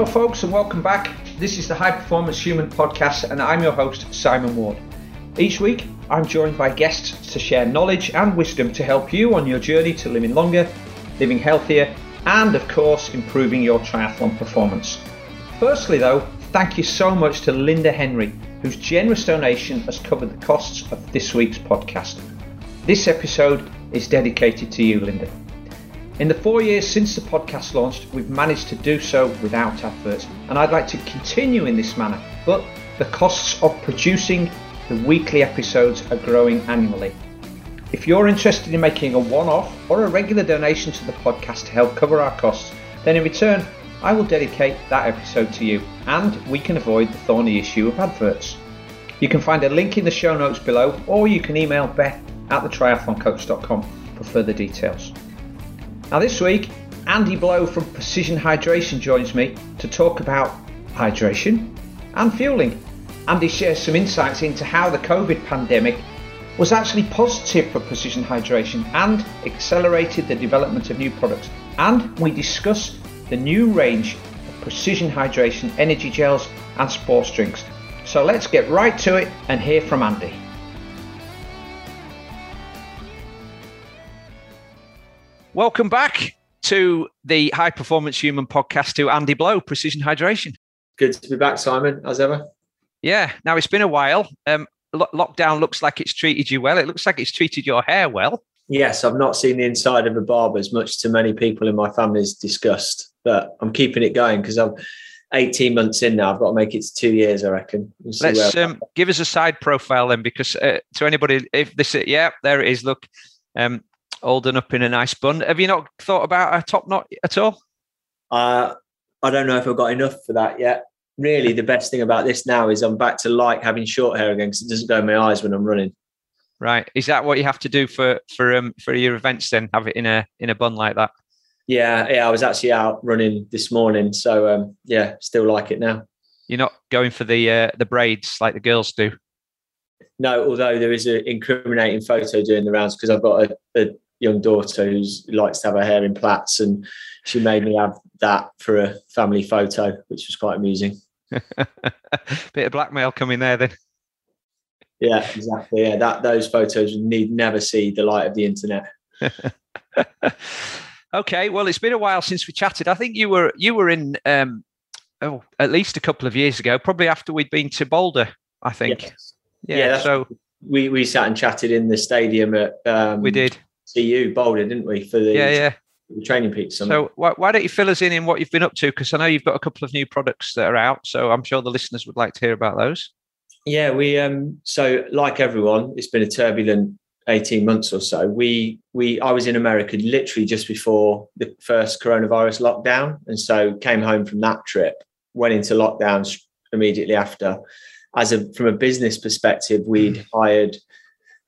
Hello, folks, and welcome back. This is the High Performance Human podcast, and I'm your host, Simon Ward. Each week, I'm joined by guests to share knowledge and wisdom to help you on your journey to living longer, living healthier, and of course, improving your triathlon performance. Firstly, though, thank you so much to Linda Henry, whose generous donation has covered the costs of this week's podcast. This episode is dedicated to you, Linda. In the four years since the podcast launched, we've managed to do so without adverts, and I'd like to continue in this manner, but the costs of producing the weekly episodes are growing annually. If you're interested in making a one off or a regular donation to the podcast to help cover our costs, then in return, I will dedicate that episode to you, and we can avoid the thorny issue of adverts. You can find a link in the show notes below, or you can email beth at thetriathloncoach.com for further details. Now, this week, Andy Blow from Precision Hydration joins me to talk about hydration and fueling. Andy shares some insights into how the COVID pandemic was actually positive for precision hydration and accelerated the development of new products. And we discuss the new range of precision hydration energy gels and sports drinks. So let's get right to it and hear from Andy. Welcome back to the High Performance Human podcast to Andy Blow, Precision Hydration. Good to be back, Simon, as ever. Yeah, now it's been a while. Um, lo- lockdown looks like it's treated you well. It looks like it's treated your hair well. Yes, I've not seen the inside of a barber's, much to many people in my family's disgust, but I'm keeping it going because I'm 18 months in now. I've got to make it to two years, I reckon. We'll Let's um, give us a side profile then, because uh, to anybody, if this, yeah, there it is. Look, um, done up in a nice bun. Have you not thought about a top knot at all? Uh, I don't know if I've got enough for that yet. Really, the best thing about this now is I'm back to like having short hair again because it doesn't go in my eyes when I'm running. Right. Is that what you have to do for for um for your events then? Have it in a in a bun like that? Yeah, yeah. I was actually out running this morning, so um, yeah, still like it now. You're not going for the uh, the braids like the girls do. No, although there is an incriminating photo doing the rounds because I've got a, a young daughter who likes to have her hair in plaits, and she made me have that for a family photo, which was quite amusing. Bit of blackmail coming there then. Yeah, exactly. Yeah, that those photos need never see the light of the internet. okay, well, it's been a while since we chatted. I think you were you were in um, oh at least a couple of years ago, probably after we'd been to Boulder. I think. Yes. Yeah. yeah so we we sat and chatted in the stadium at. Um, we did CU Boulder, didn't we? For the yeah, yeah. The TrainingPeaks. So why, why, don't you fill us in in what you've been up to? Because I know you've got a couple of new products that are out, so I'm sure the listeners would like to hear about those. Yeah, we um so like everyone, it's been a turbulent 18 months or so. We we I was in America literally just before the first coronavirus lockdown, and so came home from that trip, went into lockdown immediately after. As a from a business perspective, we'd mm. hired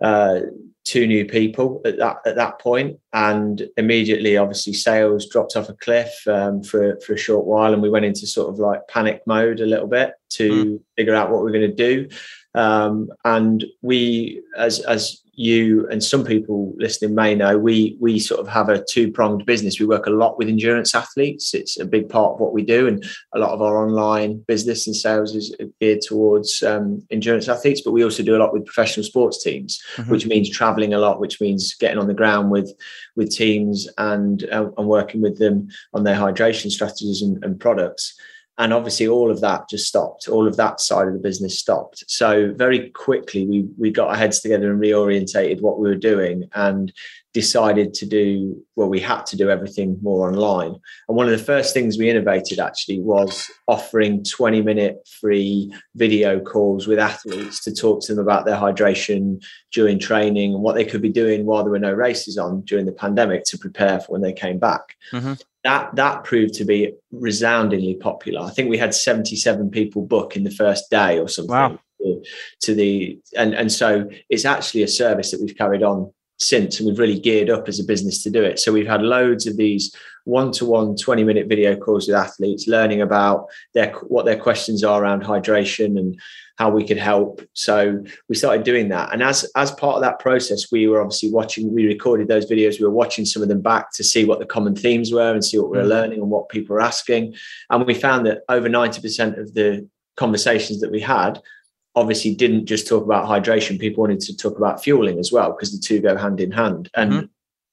uh, two new people at that at that point, and immediately, obviously, sales dropped off a cliff um, for for a short while, and we went into sort of like panic mode a little bit to mm. figure out what we're going to do. Um, and we, as as you and some people listening may know, we we sort of have a two pronged business. We work a lot with endurance athletes. It's a big part of what we do, and a lot of our online business and sales is geared towards um, endurance athletes. But we also do a lot with professional sports teams, mm-hmm. which means traveling a lot, which means getting on the ground with with teams and uh, and working with them on their hydration strategies and, and products and obviously all of that just stopped. All of that side of the business stopped. So very quickly we we got our heads together and reorientated what we were doing and decided to do well we had to do everything more online. And one of the first things we innovated actually was offering 20 minute free video calls with athletes to talk to them about their hydration during training and what they could be doing while there were no races on during the pandemic to prepare for when they came back. Mm-hmm that that proved to be resoundingly popular. I think we had 77 people book in the first day or something wow. to, to, the and and so it's actually a service that we've carried on since and we've really geared up as a business to do it. So we've had loads of these one-to-one 20-minute video calls with athletes, learning about their what their questions are around hydration and how we could help. So we started doing that. And as as part of that process, we were obviously watching, we recorded those videos, we were watching some of them back to see what the common themes were and see what we were mm. learning and what people were asking. And we found that over 90% of the conversations that we had obviously didn't just talk about hydration. People wanted to talk about fueling as well because the two go hand in hand. And mm-hmm.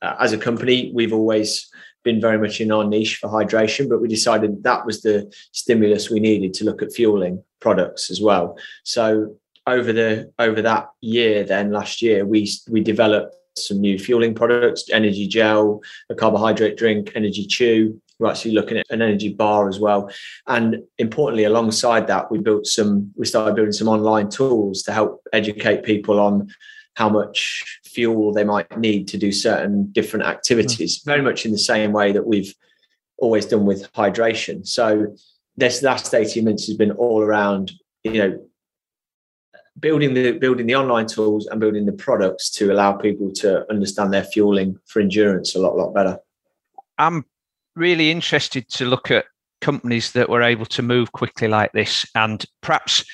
uh, as a company, we've always been very much in our niche for hydration, but we decided that was the stimulus we needed to look at fueling products as well. So over the over that year, then last year, we we developed some new fueling products, energy gel, a carbohydrate drink, energy chew, we're actually looking at an energy bar as well. And importantly, alongside that, we built some, we started building some online tools to help educate people on how much fuel they might need to do certain different activities, mm. very much in the same way that we've always done with hydration. So this last 18 months has been all around, you know, building the building the online tools and building the products to allow people to understand their fueling for endurance a lot, lot better. I'm really interested to look at companies that were able to move quickly like this and perhaps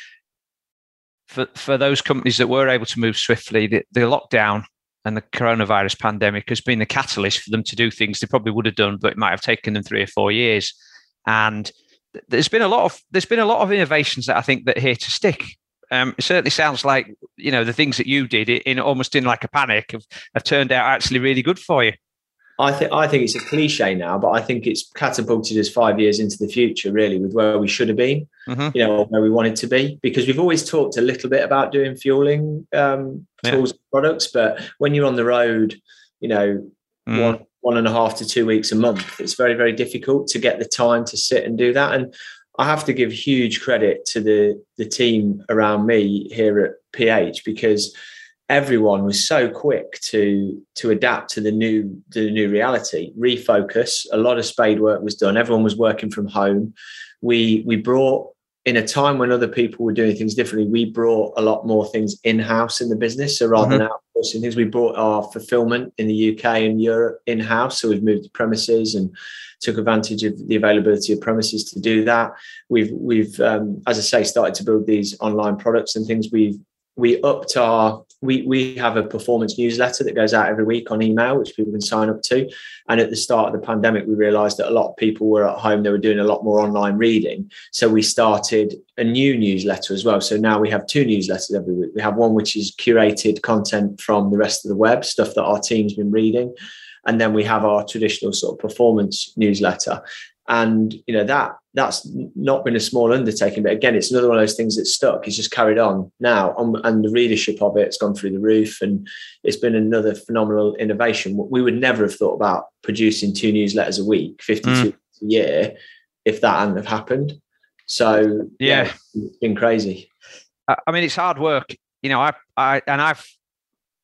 for, for those companies that were able to move swiftly the, the lockdown and the coronavirus pandemic has been the catalyst for them to do things they probably would have done but it might have taken them three or four years. And there's been a lot of there's been a lot of innovations that i think that here to stick. Um, it certainly sounds like you know the things that you did in almost in like a panic have, have turned out actually really good for you I think I think it's a cliche now, but I think it's catapulted us five years into the future, really, with where we should have been, mm-hmm. you know, where we wanted to be. Because we've always talked a little bit about doing fueling um, tools yeah. and products, but when you're on the road, you know, mm. one one and a half to two weeks a month, it's very very difficult to get the time to sit and do that. And I have to give huge credit to the the team around me here at PH because everyone was so quick to to adapt to the new the new reality. Refocus a lot of spade work was done. Everyone was working from home. We we brought in a time when other people were doing things differently we brought a lot more things in house in the business. So rather mm-hmm. than outsourcing things we brought our fulfillment in the UK and Europe in house so we've moved to premises and took advantage of the availability of premises to do that. We've we've um, as i say started to build these online products and things. We've we upped our we we have a performance newsletter that goes out every week on email which people can sign up to. And at the start of the pandemic we realized that a lot of people were at home they were doing a lot more online reading. So we started a new newsletter as well. So now we have two newsletters every week. We have one which is curated content from the rest of the web stuff that our team's been reading. And then we have our traditional sort of performance newsletter and you know that that's not been a small undertaking but again it's another one of those things that stuck it's just carried on now. And the readership of it has gone through the roof and it's been another phenomenal innovation. We would never have thought about producing two newsletters a week 52 mm. a year if that hadn't have happened. So yeah, yeah. it's been crazy. I mean it's hard work. You know i i and i've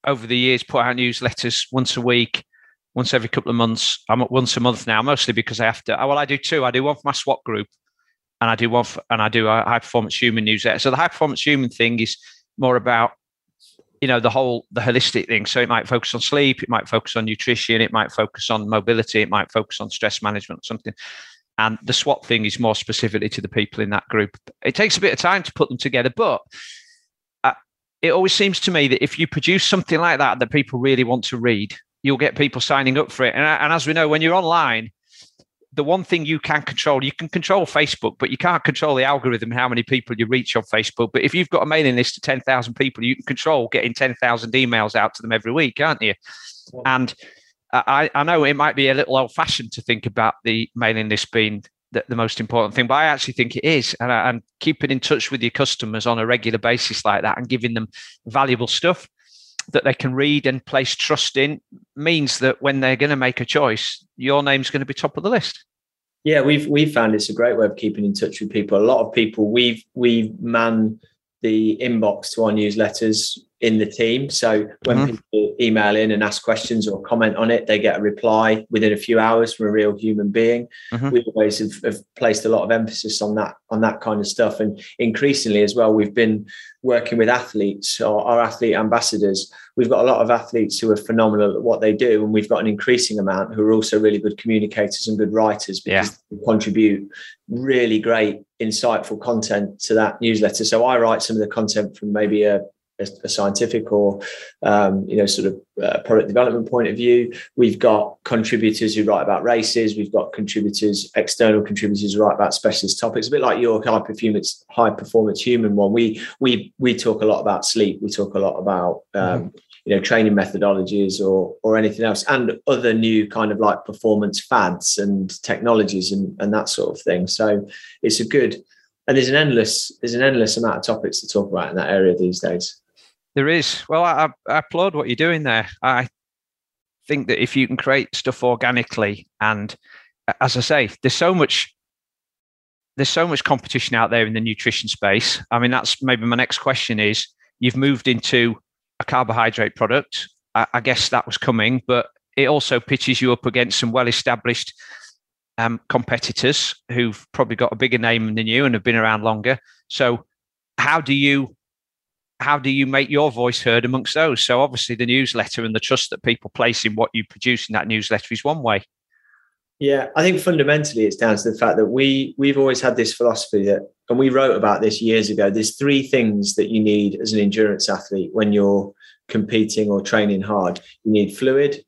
over the years put out newsletters once a week once every couple of months. I'm at once a month now, mostly because I have to. Well, I do two. I do one for my SWAT group, and I do one for, and I do a high performance human newsletter. So the high performance human thing is more about you know the whole the holistic thing. So it might focus on sleep, it might focus on nutrition, it might focus on mobility, it might focus on stress management or something. And the SWAT thing is more specifically to the people in that group. It takes a bit of time to put them together, but uh, it always seems to me that if you produce something like that that people really want to read, you'll get people signing up for it. And, and as we know, when you're online, the one thing you can control, you can control Facebook, but you can't control the algorithm, how many people you reach on Facebook. But if you've got a mailing list of 10,000 people, you can control getting 10,000 emails out to them every week, can't you? And I, I know it might be a little old fashioned to think about the mailing list being the, the most important thing, but I actually think it is. And, and keeping in touch with your customers on a regular basis like that and giving them valuable stuff that they can read and place trust in means that when they're going to make a choice, your name's going to be top of the list. Yeah, we've we've found it's a great way of keeping in touch with people. A lot of people we've we man the inbox to our newsletters in the team. So when mm-hmm. people email in and ask questions or comment on it, they get a reply within a few hours from a real human being. Mm-hmm. We always have, have, placed a lot of emphasis on that on that kind of stuff, and increasingly as well, we've been working with athletes or our athlete ambassadors. We've got a lot of athletes who are phenomenal at what they do, and we've got an increasing amount who are also really good communicators and good writers because yeah. they contribute really great, insightful content to that newsletter. So I write some of the content from maybe a a, scientific or um, you know sort of uh, product development point of view. We've got contributors who write about races. We've got contributors, external contributors who write about specialist topics. A bit like your high performance high performance human one. We we we talk a lot about sleep. We talk a lot about um, mm-hmm. you know training methodologies or or anything else, and other new kind of like performance fads and technologies and and that sort of thing. So it's a good and there's an endless there's an endless amount of topics to talk about in that area these days. There is. Well, I, I applaud what you're doing there. I think that if you can create stuff organically, and as I say, there's so much there's so much competition out there in the nutrition space. I mean, that's maybe my next question is you've moved into a carbohydrate product. I, I guess that was coming, but it also pitches you up against some well-established um, competitors who've probably got a bigger name than you and have been around longer. So, how do you how do you make your voice heard amongst those? So obviously the newsletter and the trust that people place in what you produce in that newsletter is one way. Yeah, I think fundamentally it's down to the fact that we we've always had this philosophy that, and we wrote about this years ago. There's three things that you need as an endurance athlete when you're competing or training hard. You need fluid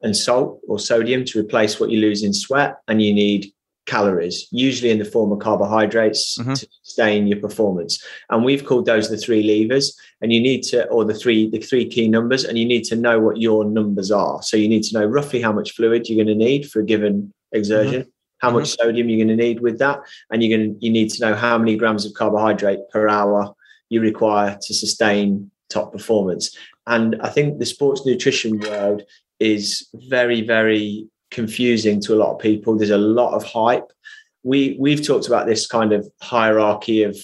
and salt or sodium to replace what you lose in sweat, and you need calories, usually in the form of carbohydrates mm-hmm. to sustain your performance. And we've called those the three levers. And you need to, or the three, the three key numbers, and you need to know what your numbers are. So you need to know roughly how much fluid you're going to need for a given exertion. Mm-hmm. How much mm-hmm. sodium you're going to need with that, and you're going to you need to know how many grams of carbohydrate per hour you require to sustain top performance. And I think the sports nutrition world is very, very confusing to a lot of people. There's a lot of hype. We we've talked about this kind of hierarchy of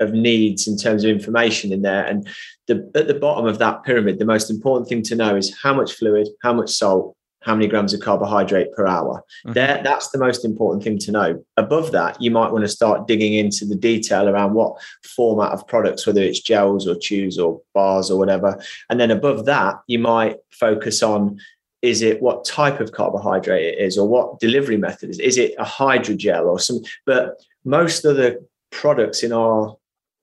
of needs in terms of information in there, and the at the bottom of that pyramid, the most important thing to know is how much fluid, how much salt, how many grams of carbohydrate per hour. Mm-hmm. There, that's the most important thing to know. Above that, you might want to start digging into the detail around what format of products, whether it's gels or chews or bars or whatever. And then above that, you might focus on is it what type of carbohydrate it is or what delivery method is is it a hydrogel or some but most of the products in our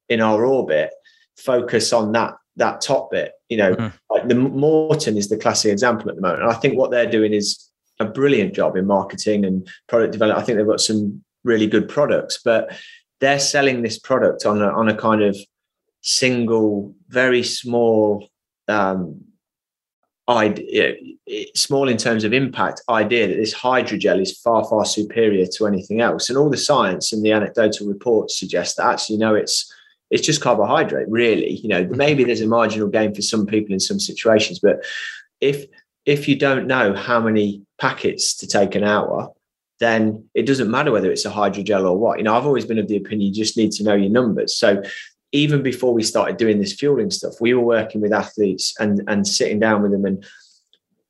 in our orbit focus on that that top bit you know mm-hmm. like the Maurten is the classic example at the moment and i think what they're doing is a brilliant job in marketing and product development i think they've got some really good products but they're selling this product on a, on a kind of single very small um, idea, small in terms of impact idea that this hydrogel is far far superior to anything else. And all the science and the anecdotal reports suggest that actually no it's it's just carbohydrate really. You know mm-hmm. maybe there's a marginal gain for some people in some situations but if if you don't know how many packets to take an hour then it doesn't matter whether it's a hydrogel or what. You know i've always been of the opinion you just need to know your numbers. So even before we started doing this fueling stuff, we were working with athletes and and sitting down with them and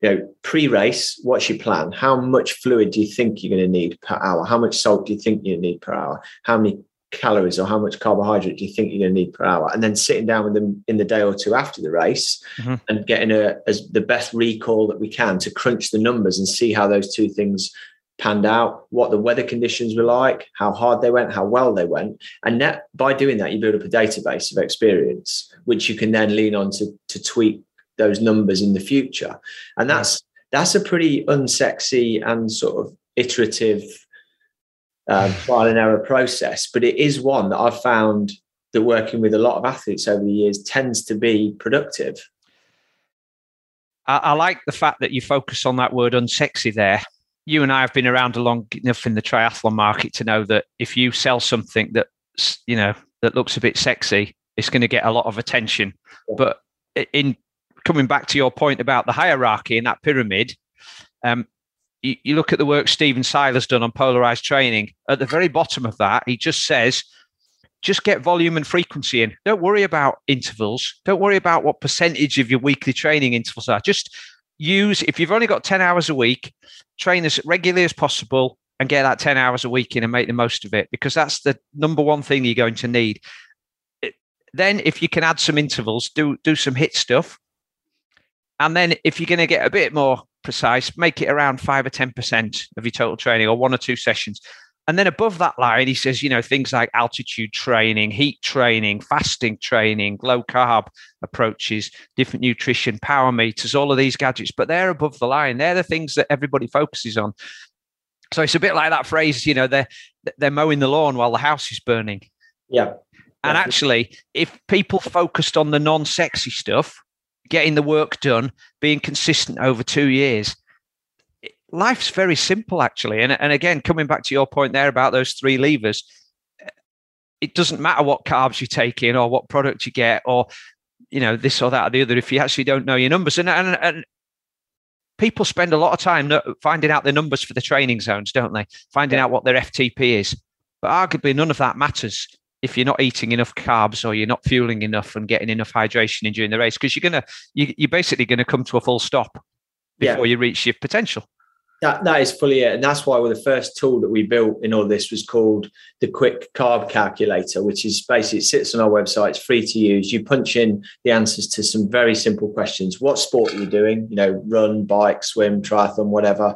you know pre-race, what's your plan? How much fluid do you think you're going to need per hour? How much salt do you think you need per hour? How many calories or how much carbohydrate do you think you're going to need per hour? And then sitting down with them in the day or two after the race mm-hmm. and getting a as the best recall that we can to crunch the numbers and see how those two things panned out, what the weather conditions were like, how hard they went, how well they went. And that, by doing that, you build up a database of experience, which you can then lean on to, to tweak those numbers in the future. And that's that's a pretty unsexy and sort of iterative um, trial and error process. But it is one that I've found that working with a lot of athletes over the years tends to be productive. I, I like the fact that you focus on that word unsexy there you and I have been around long enough in the triathlon market to know that if you sell something that you know that looks a bit sexy, it's going to get a lot of attention. But in coming back to your point about the hierarchy in that pyramid, um, you, you, look at the work Stephen Seiler's done on polarized training. At the very bottom of that, he just says just get volume and frequency in. Don't worry about intervals. Don't worry about what percentage of your weekly training intervals are. Just use, if you've only got 10 hours a week, train as regularly as possible and get that 10 hours a week in and make the most of it because that's the number one thing you're going to need. Then, if you can add some intervals, do, do some hit stuff. And then, if you're going to get a bit more precise, make it around five or 10% of your total training or one or two sessions. And then above that line, he says, you know, things like altitude training, heat training, fasting training, low carb approaches, different nutrition, power meters, all of these gadgets. But they're above the line. They're the things that everybody focuses on. So it's a bit like that phrase, you know, they're they're mowing the lawn while the house is burning. Yeah. And actually, if people focused on the non-sexy stuff, getting the work done, being consistent over two years, life's very simple actually. And, and again, coming back to your point there about those three levers, it doesn't matter what carbs you take in or what product you get or you know this or that or the other if you actually don't know your numbers and and, and people spend a lot of time finding out the numbers for the training zones don't they finding yeah. out what their ftp is but arguably none of that matters if you're not eating enough carbs or you're not fueling enough and getting enough hydration in during the race because you're gonna you, you're basically going to come to a full stop before yeah. you reach your potential that that is fully it, and that's why well, the first tool that we built in all this was called the Quick Carb Calculator, which is basically it sits on our website. It's free to use. You punch in the answers to some very simple questions: What sport are you doing? You know, run, bike, swim, triathlon, whatever.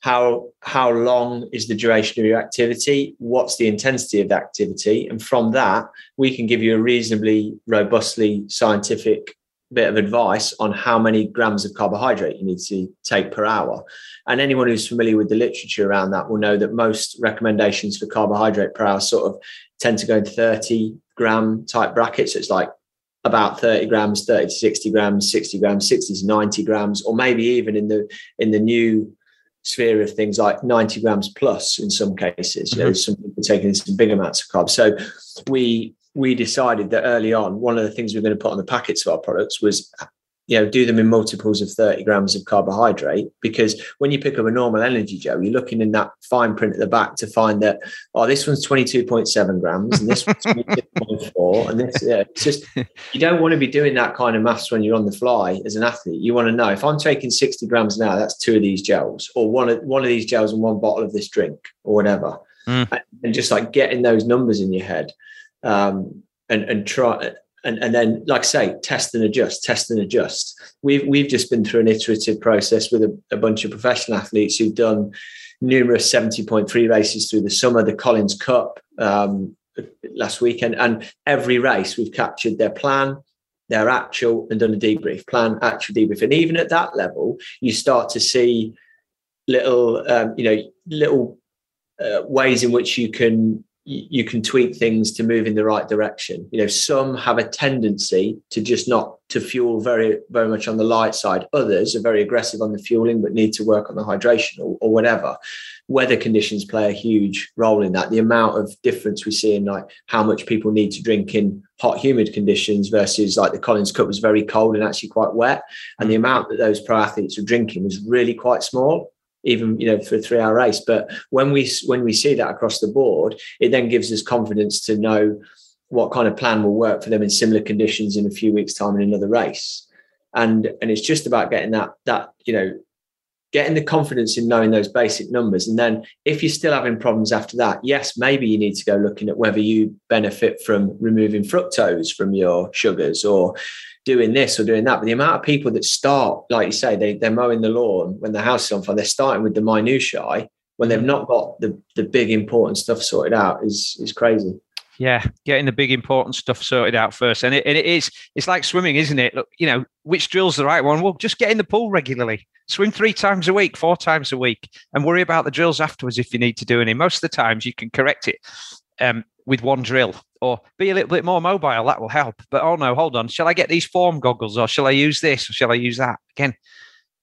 How how long is the duration of your activity? What's the intensity of the activity? And from that, we can give you a reasonably robustly scientific bit of advice on how many grams of carbohydrate you need to take per hour. And anyone who's familiar with the literature around that will know that most recommendations for carbohydrate per hour sort of tend to go in 30 gram type brackets. So it's like about 30 grams, 30 to 60 grams, 60 grams, 60 to 90 grams, or maybe even in the in the new sphere of things like 90 grams plus in some cases. Mm-hmm. You know, mm-hmm. some people taking some big amounts of carbs. So we we decided that early on, one of the things we are going to put on the packets of our products was, you know, do them in multiples of 30 grams of carbohydrate. Because when you pick up a normal energy gel, you're looking in that fine print at the back to find that, oh, this one's 22.7 grams and this one's 22.4. And this, yeah, it's just, you don't want to be doing that kind of maths when you're on the fly as an athlete. You want to know if I'm taking 60 grams now, that's two of these gels or one of, one of these gels and one bottle of this drink or whatever. Mm. And just like getting those numbers in your head um, and and try and, and then like I say test and adjust test and adjust. We've we've just been through an iterative process with a, a bunch of professional athletes who've done numerous 70.3 races through the summer the collins cup um, last weekend and every race we've captured their plan their actual and done a debrief plan actual debrief. And even at that level you start to see little um, you know little uh, ways in which you can you can tweak things to move in the right direction. You know, some have a tendency to just not to fuel very, very much on the light side. Others are very aggressive on the fueling, but need to work on the hydration or, or whatever. Weather conditions play a huge role in that. The amount of difference we see in like how much people need to drink in hot, humid conditions versus like the Collins Cup was very cold and actually quite wet. And the mm. amount that those pro athletes were drinking was really quite small even you know for a three hour race. But when we when we see that across the board it then gives us confidence to know what kind of plan will work for them in similar conditions in a few weeks time in another race. And and it's just about getting that that you know getting the confidence in knowing those basic numbers. And then if you're still having problems after that yes maybe you need to go looking at whether you benefit from removing fructose from your sugars or doing this or doing that. But the amount of people that start, like you say, they, they're mowing the lawn when the house is on fire, they're starting with the minutiae when they've not got the, the big important stuff sorted out is is crazy. Yeah, getting the big important stuff sorted out first. And it, and it is, it's like swimming, isn't it? Look, you know, which drill's the right one? Well, just get in the pool regularly. Swim three times a week, four times a week, and worry about the drills afterwards if you need to do any. Most of the times you can correct it um, with one drill or be a little bit more mobile. That will help. But oh no, hold on. Shall I get these form goggles or shall I use this or shall I use that? Again,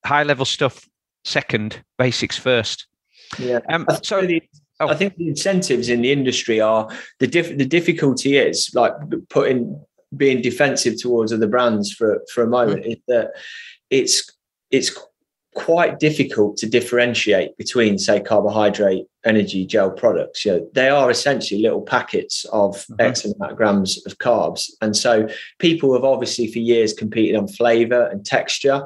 high level stuff second, basics first. Yeah. Um, so the, oh. I think the incentives in the industry are the diff, the difficulty is like putting being defensive towards other brands for for a moment mm. is that it's it's quite difficult to differentiate between, say, carbohydrate energy gel products. You know, they are essentially little packets of mm-hmm. X amount of grams of carbs. And so people have obviously for years competed on flavor and texture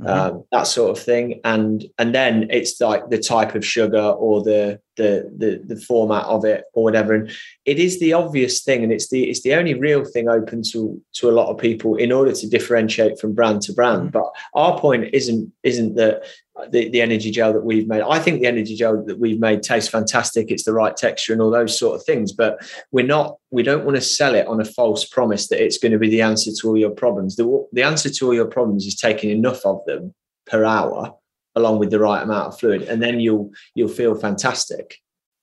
mm-hmm. um, that sort of thing. And and then it's like the type of sugar or the, the the the format of it or whatever. And it is the obvious thing, and it's the it's the only real thing open to to a lot of people in order to differentiate from brand to brand. Mm-hmm. But our point isn't isn't that the, the energy gel that we've made. I think the energy gel that we've made tastes fantastic. It's the right texture and all those sort of things. But we're not, we don't want to sell it on a false promise that it's going to be the answer to all your problems. The, the answer to all your problems is taking enough of them per hour along with the right amount of fluid. And then you'll you'll feel fantastic.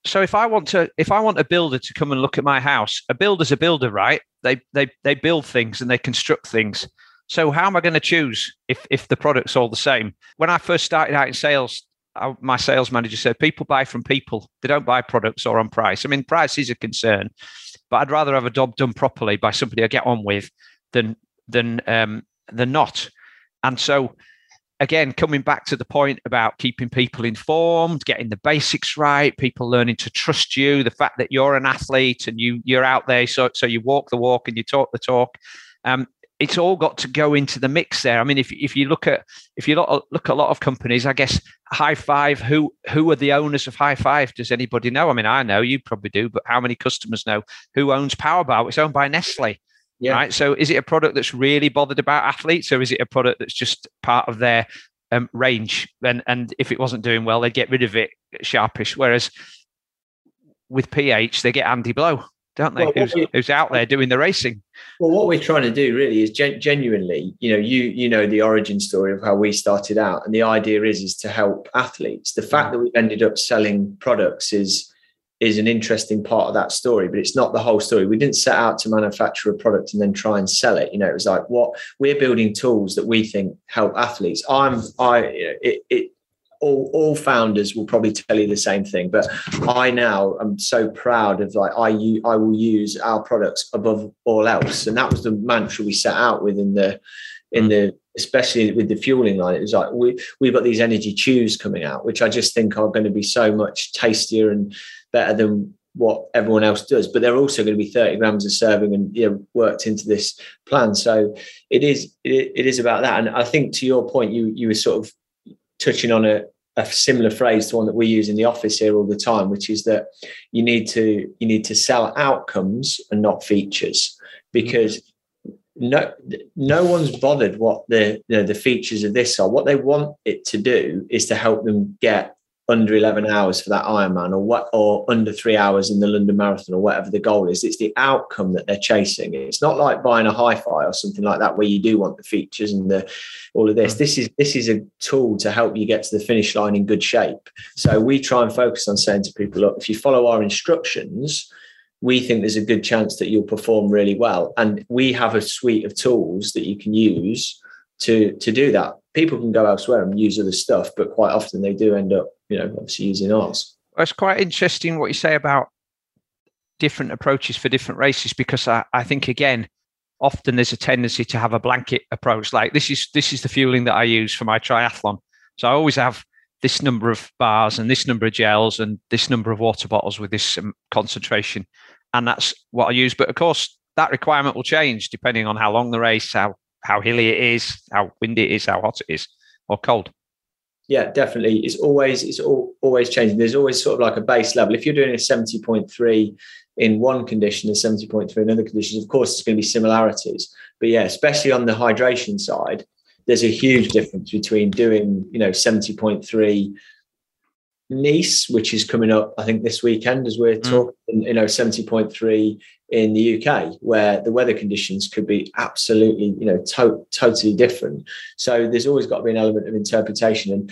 So if I want to if I want a builder to come and look at my house, a builder's a builder, right? They they they build things and they construct things so how am I going to choose if if the product's all the same? When I first started out in sales, I, my sales manager said people buy from people. They don't buy products or on price. I mean, price is a concern, but I'd rather have a job done properly by somebody I get on with than than um, than not. And so again, coming back to the point about keeping people informed, getting the basics right, people learning to trust you, the fact that you're an athlete and you you're out there, so so you walk the walk and you talk the talk. Um, it's all got to go into the mix there. I mean, if if you look at if you look, look at a lot of companies, I guess High Five, who who are the owners of High Five? Does anybody know? I mean, I know you probably do, but how many customers know who owns Powerbar? It's owned by Nestle. Yeah. Right. So is it a product that's really bothered about athletes, or is it a product that's just part of their um, range? And and if it wasn't doing well, they'd get rid of it sharpish. Whereas with PH, they get Andy Blow don't they? Well, who's, we, who's, out there doing the racing? Well, what we're trying to do really is gen- genuinely, you know, you you know the origin story of how we started out, and the idea is is to help athletes. The fact mm. that we've ended up selling products is is an interesting part of that story, but it's not the whole story. We didn't set out to manufacture a product and then try and sell it. You know, it was like what we're building tools that we think help athletes. I'm I it, it all, all founders will probably tell you the same thing but i now am so proud of like i i will use our products above all else. And that was the mantra we set out with in the in hmm. the especially with the fueling line. It was like we we've got these energy chews coming out which i just think are going to be so much tastier and better than what everyone else does but they're also going to be 30 grams of serving and you know worked into this plan. So it is it, it is about that. And i think to your point you you were sort of touching on a, a similar phrase to one that we use in the office here all the time, which is that you need to you need to sell outcomes and not features because no no one's bothered what the you know, the features of this are. What they want it to do is to help them get under 11 hours for that Ironman or what or under three hours in the London Marathon or whatever the goal is. It's the outcome that they're chasing. It's not like buying a hi-fi or something like that where you do want the features and the all of this. Mm. This is this is a tool to help you get to the finish line in good shape. So we try and focus on saying to people, look, if you follow our instructions, we think there's a good chance that you'll perform really well. And we have a suite of tools that you can use to to do that. People can go elsewhere and use other stuff, but quite often they do end up you know, obviously using ours. It's quite interesting what you say about different approaches for different races because I, I think again, often there's a tendency to have a blanket approach. Like this is this is the fueling that I use for my triathlon. So I always have this number of bars and this number of gels and this number of water bottles with this um, concentration, and that's what I use. But of course, that requirement will change depending on how long the race, how how hilly it is, how windy it is, how hot it is, or cold yeah, definitely. It's always it's all, always changing. There's always sort of like a base level. If you're doing a 70.3 in one condition and 70.3 in other conditions, of course, there's going to be similarities. But yeah, especially on the hydration side, there's a huge difference between doing, you know, 70.3 Nice, which is coming up, I think, this weekend as we're mm. talking, you know, 70.3 in the UK, where the weather conditions could be absolutely, you know, to- totally different. So there's always got to be an element of interpretation. And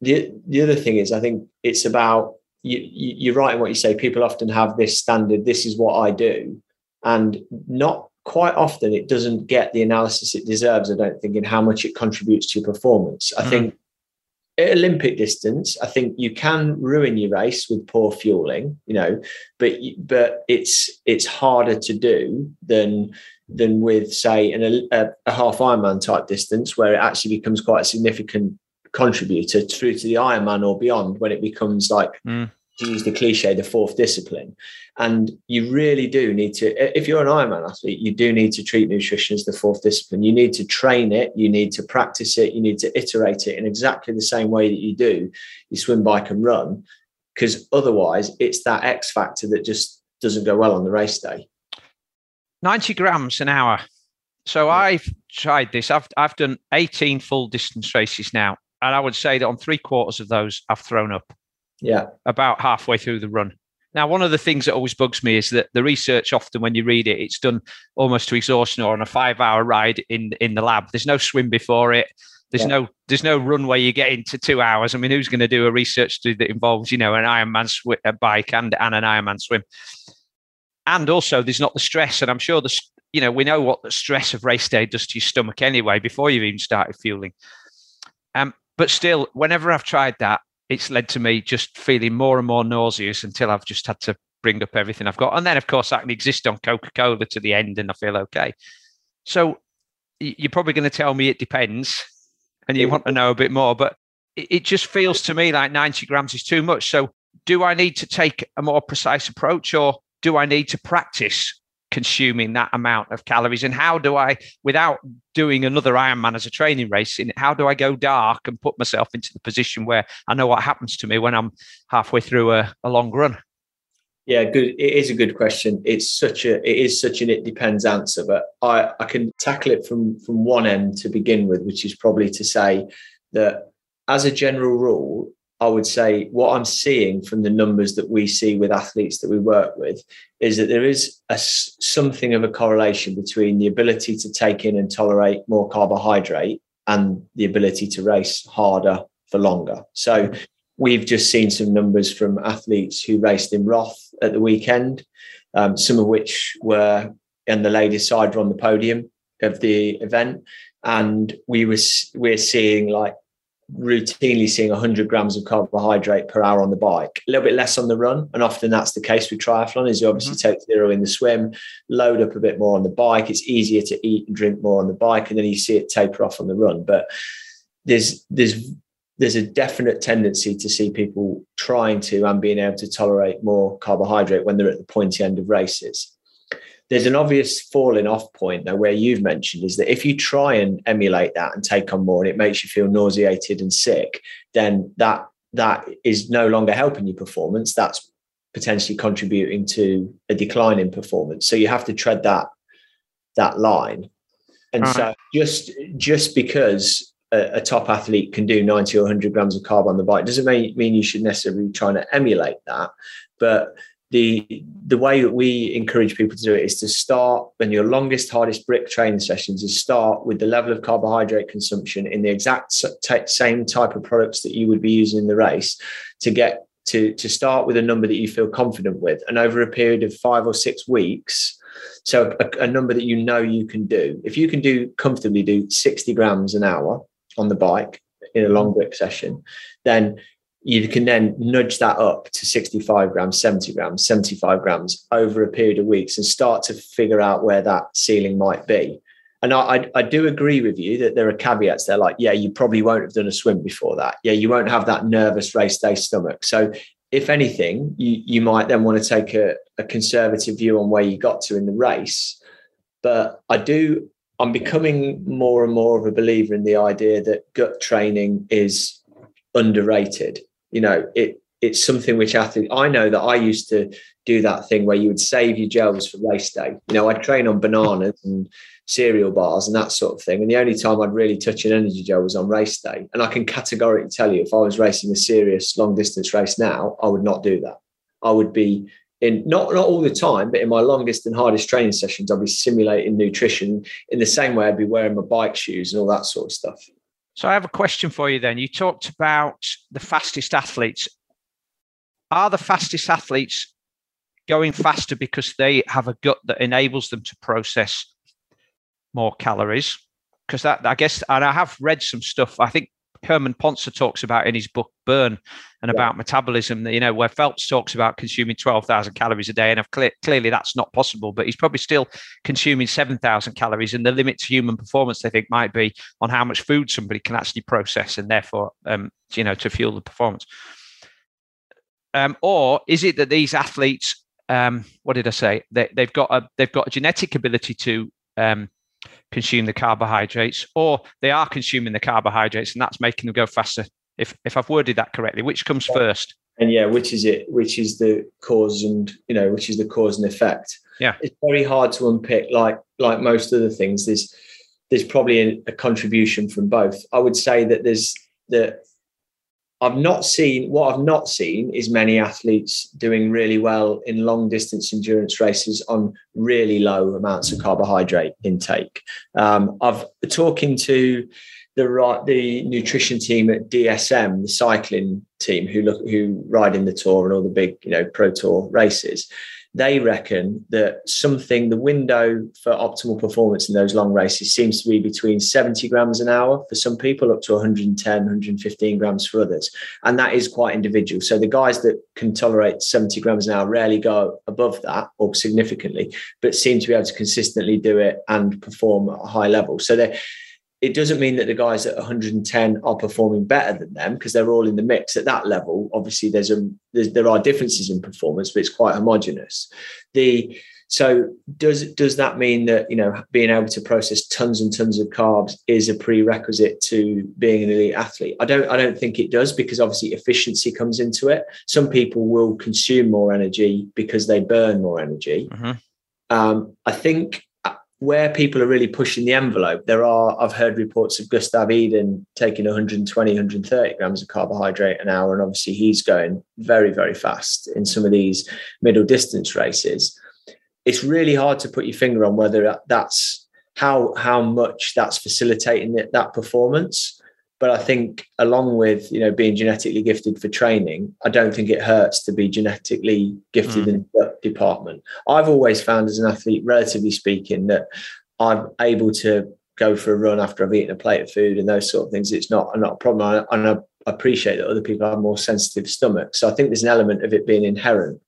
the the other thing is, I think it's about you, you're right in what you say. People often have this standard. This is what I do, and not quite often it doesn't get the analysis it deserves. I don't think in how much it contributes to your performance. I mm. think at Olympic distance, I think you can ruin your race with poor fueling, you know, but but it's it's harder to do than than with say an, a, a half Ironman type distance where it actually becomes quite a significant contributor through to the Ironman or beyond when it becomes like Mm. To use the cliche, the fourth discipline. And you really do need to, if you're an Ironman athlete, you do need to treat nutrition as the fourth discipline. You need to train it, you need to practice it, you need to iterate it in exactly the same way that you do you swim, bike, and run. Because otherwise, it's that X factor that just doesn't go well on the race day. 90 grams an hour. So I've tried this. I've I've done 18 full distance races now. And I would say that on three quarters of those I've thrown up Yeah. about halfway through the run. Now, one of the things that always bugs me is that the research often when you read it, it's done almost to exhaustion or on a five hour ride in in the lab. There's no swim before it. There's Yeah. no there's no run where you get into two hours. I mean, who's going to do a research study that involves you know an Ironman sw- a bike and and an Ironman swim? And also, there's not the stress. And I'm sure the you know we know what the stress of race day does to your stomach anyway before you've even started fueling. Um, but still, whenever I've tried that, it's led to me just feeling more and more nauseous until I've just had to bring up everything I've got. And then, of course, I can exist on Coca Cola to the end and I feel okay. So you're probably going to tell me it depends and you want to know a bit more, but it, just feels to me like 90 grams is too much. So do I need to take a more precise approach or do I need to practice consuming that amount of calories? And how do I, without doing another Ironman as a training race, in how do I go dark and put myself into the position where I know what happens to me when I'm halfway through a, a long run? Yeah, good. It is a good question. It's such a it is such an it depends answer, but I I can tackle it from from one end to begin with, which is probably to say that as a general rule, I would say what I'm seeing from the numbers that we see with athletes that we work with is that there is a something of a correlation between the ability to take in and tolerate more carbohydrate and the ability to race harder for longer. So we've just seen some numbers from athletes who raced in Roth at the weekend, um, some of which were in the ladies' side were on the podium of the event, and we were we're seeing like routinely seeing 100 grams of carbohydrate per hour on the bike. A little bit less on the run and often that's the case with triathlon is you obviously mm-hmm. take zero in the swim load up a bit more on the bike. It's easier to eat and drink more on the bike and then you see it taper off on the run. But there's there's there's a definite tendency to see people trying to and being able to tolerate more carbohydrate when they're at the pointy end of races there's an obvious falling off point though where you've mentioned is that if you try and emulate that and take on more and it makes you feel nauseated and sick then that that is no longer helping your performance. That's potentially contributing to a decline in performance. So you have to tread that that line. And Right. so just just because a, a top athlete can do 90 or 100 grams of carb on the bike doesn't mean, mean you should necessarily try to emulate that. But the the way that we encourage people to do it is to start when your longest hardest brick training sessions is start with the level of carbohydrate consumption in the exact same type of products that you would be using in the race to get to to start with a number that you feel confident with. And over a period of 5 or 6 weeks so a, a number that you know you can do. If you can do comfortably do 60 grams an hour on the bike in a long mm-hmm. brick session then you can then nudge that up to 65 grams, 70 grams, 75 grams over a period of weeks and start to figure out where that ceiling might be. And I, I, do agree with you that there are caveats there, like, yeah, you probably won't have done a swim before that. Yeah, you won't have that nervous race day stomach. So, if anything, you, you might then want to take a, a conservative view on where you got to in the race. But I do, I'm becoming more and more of a believer in the idea that gut training is underrated you know it it's something which athletes i know that i used to do that thing where you would save your gels for race day. You know i'd train on bananas and cereal bars and that sort of thing and the only time i'd really touch an energy gel was on race day. And i can categorically tell you if i was racing a serious long distance race now i would not do that. I would be in not not all the time but in my longest and hardest training sessions i'd be simulating nutrition in the same way i'd be wearing my bike shoes and all that sort of stuff So I have a question for you then. You talked about the fastest athletes. Are the fastest athletes going faster because they have a gut that enables them to process more calories? Because that, I guess, and I have read some stuff. I think Herman Pontzer talks about in his book Burn and yeah. about metabolism. You know, where Phelps talks about consuming twelve thousand calories a day, and clear, clearly that's not possible. But he's probably still consuming seven thousand calories, and the limit to human performance, they think, might be on how much food somebody can actually process, and therefore, um, you know, to fuel the performance. Um, or is it that these athletes, um, what did I say? They, have got a they've got a genetic ability to um, consume the carbohydrates, or they are consuming the carbohydrates, and that's making them go faster. If if I've worded that correctly, which comes first? And yeah, which is it? Which is the cause and you know, which is the cause and effect? Yeah, it's very hard to unpick. Like like most other things, there's there's probably a, a contribution from both. I would say that there's the I've not seen what I've not seen is many athletes doing really well in long distance endurance races on really low amounts of carbohydrate intake. Um, I've talking to the the nutrition team at DSM, the cycling team who look who ride in the tour and all the big you know pro tour races they reckon that something, the window for optimal performance in those long races seems to be between 70 grams an hour for some people, up to 110, 115 grams for others. And that is quite individual. So the guys that can tolerate 70 grams an hour rarely go above that or significantly, but seem to be able to consistently do it and perform at a high level. So they're it doesn't mean that the guys at 110 are performing better than them because they're all in the mix at that level. Obviously, there's a there's, there are differences in performance, but it's quite homogenous. The so does does that mean that you know being able to process tons and tons of carbs is a prerequisite to being an elite athlete? I don't I don't think it does because obviously efficiency comes into it. Some people will consume more energy because they burn more energy. Mm-hmm. Um, I think where people are really pushing the envelope, there are, I've heard reports of Gustav Iden taking 120, 130 grams of carbohydrate an hour. And obviously he's going very, very fast in some of these middle distance races. It's really hard to put your finger on whether that's how, how much that's facilitating that, that performance. But I think along with, you know, being genetically gifted for training, I don't think it hurts to be genetically gifted mm. in that department. I've always found as an athlete, relatively speaking, that I'm able to go for a run after I've eaten a plate of food and those sort of things. It's not, not a problem. And I appreciate that other people have more sensitive stomachs. So I think there's an element of it being inherent.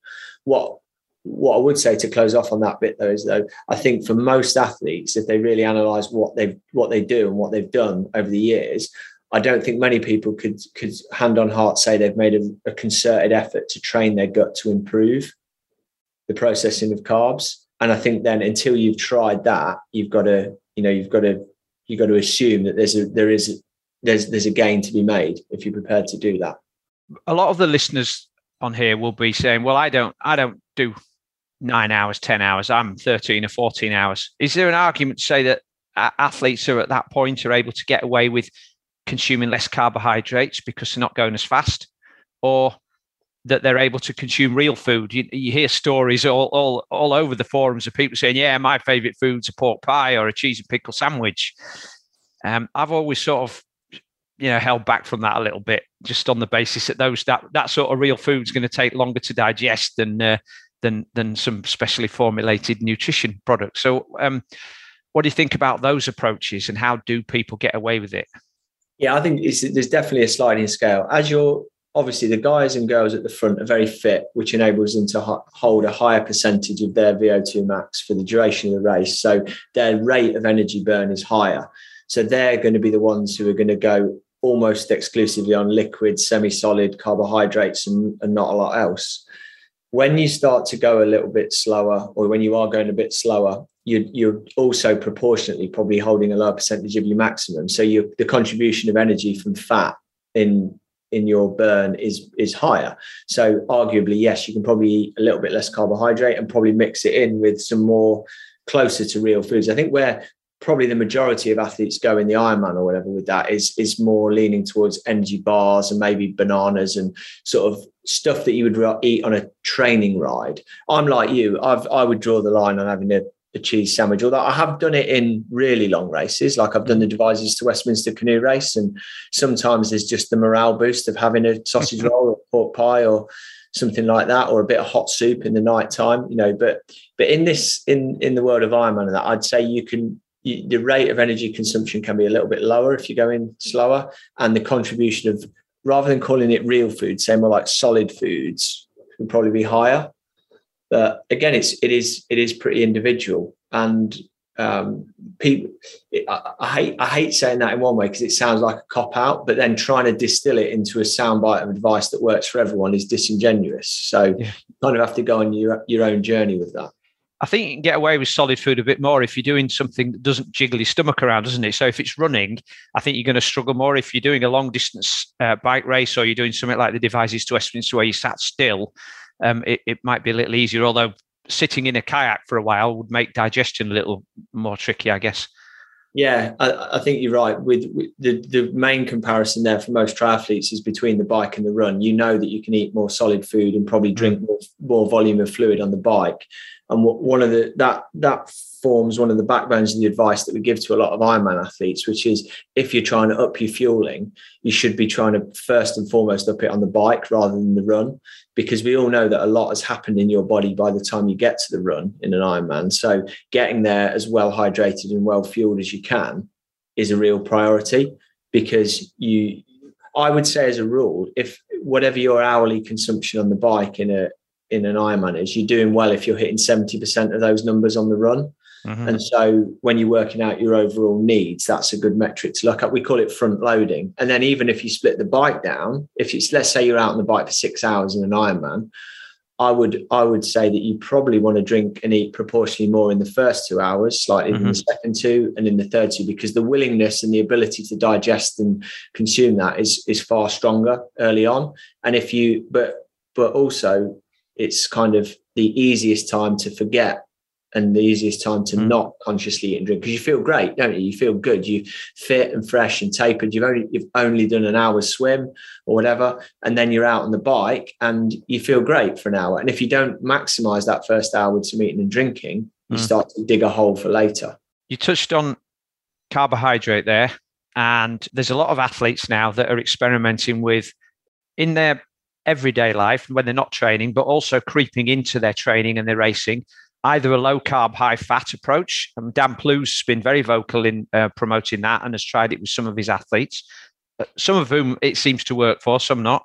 What what I would say to close off on that bit though is though I think for most athletes, if they really analyze what they've what they do and what they've done over the years, I don't think many people could could hand on heart say they've made a, a, concerted effort to train their gut to improve the processing of carbs. And I think then until you've tried that, you've got to, you know, you've got to you've got to assume that there's a there is a, there's there's a gain to be made if you're prepared to do that. A lot of the listeners on here will be saying, "Well, I don't I don't do nine hours, ten hours. I'm 13 or 14 hours." Is there an argument to say that athletes are at that point are able to get away with consuming less carbohydrates because they're not going as fast, or that they're able to consume real food. You, you, hear stories all, all all over the forums of people saying, "Yeah, my favorite food's a pork pie or a cheese and pickle sandwich." Um, I've always sort of, you know, held back from that a little bit, just on the basis that those that that sort of real food's going to take longer to digest than uh, than than some specially formulated nutrition products. So, um, what do you think about those approaches, and how do people get away with it? Yeah, I think there's definitely a sliding scale. As you're obviously the guys and girls at the front are very fit, which enables them to hold a higher percentage of their VO2 max for the duration of the race. So their rate of energy burn is higher. So they're going to be the ones who are going to go almost exclusively on liquid, semi solid carbohydrates and, and not a lot else. When you start to go a little bit slower, or when you are going a bit slower, you're, you're also proportionately probably holding a lower percentage of your maximum. So the contribution of energy from fat in in your burn is is higher. So arguably, yes, you can probably eat a little bit less carbohydrate and probably mix it in with some more closer to real foods. I think where probably the majority of athletes go in the Ironman or whatever with that is is more leaning towards energy bars and maybe bananas and sort of stuff that you would eat on a training ride. I'm like you. I've I would draw the line on having a a cheese sandwich. Although I have done it in really long races, like I've done the mm. Devizes to Westminster canoe race, and sometimes there's just the morale boost of having a sausage roll or pork pie or something like that, or a bit of hot soup in the night time. You know, but but in this in in the world of Ironman and that, I'd say you can you, the rate of energy consumption can be a little bit lower if you go in slower, and the contribution of rather than calling it real food, say more like solid foods, would probably be higher. But again, it's it is it is pretty individual, and um, people. I, I, hate I hate saying that in one way because it sounds like a cop out, but then trying to distill it into a soundbite of advice that works for everyone is disingenuous. So yeah. you kind of have to go on your your own journey with that. I think you can get away with solid food a bit more if you're doing something that doesn't jiggle your stomach around, doesn't it? So if it's running, I think you're going to struggle more. If you're doing a long distance uh, bike race or you're doing something like the Devizes to Westminster where you sat still, um, it, it might be a little easier. Although sitting in a kayak for a while would make digestion a little more tricky, I guess. Yeah, I, I think you're right. With, with, the the main comparison there for most triathletes is between the bike and the run. You know that you can eat more solid food and probably drink mm. more, more volume of fluid on the bike. And one of the that that forms one of the backbones of the advice that we give to a lot of Ironman athletes, which is if you're trying to up your fueling, you should be trying to first and foremost up it on the bike rather than the run, because we all know that a lot has happened in your body by the time you get to the run in an Ironman. So getting there as well hydrated and well fueled as you can is a real priority because you I would say as a rule, if whatever your hourly consumption on the bike in a in an Ironman is, you're doing well if you're hitting 70% of those numbers on the run. Mm-hmm. And so when you're working out your overall needs, that's a good metric to look at. We call it front loading. And then even if you split the bike down, if it's let's say you're out on the bike for six hours in an Ironman, I would I would say that you probably want to drink and eat proportionally more in the first two hours, slightly mm-hmm. in the mm-hmm. second two, and in the third two, because the willingness and the ability to digest and consume that is is far stronger early on. And if you but but also it's kind of the easiest time to forget and the easiest time to mm. not consciously eat and drink because you feel great, don't you? You feel good. You fit and fresh and tapered. You've only you've only done an hour's swim or whatever, and then you're out on the bike and you feel great for an hour. And if you don't maximize that first hour with some eating and drinking, you mm. start to dig a hole for later. You touched on carbohydrate there, and there's a lot of athletes now that are experimenting with in their everyday life when they're not training, but also creeping into their training and their racing either a low carb, high fat approach. Um, Dan has been very vocal in uh, promoting that and has tried it with some of his athletes, uh, some of whom it seems to work for, some not.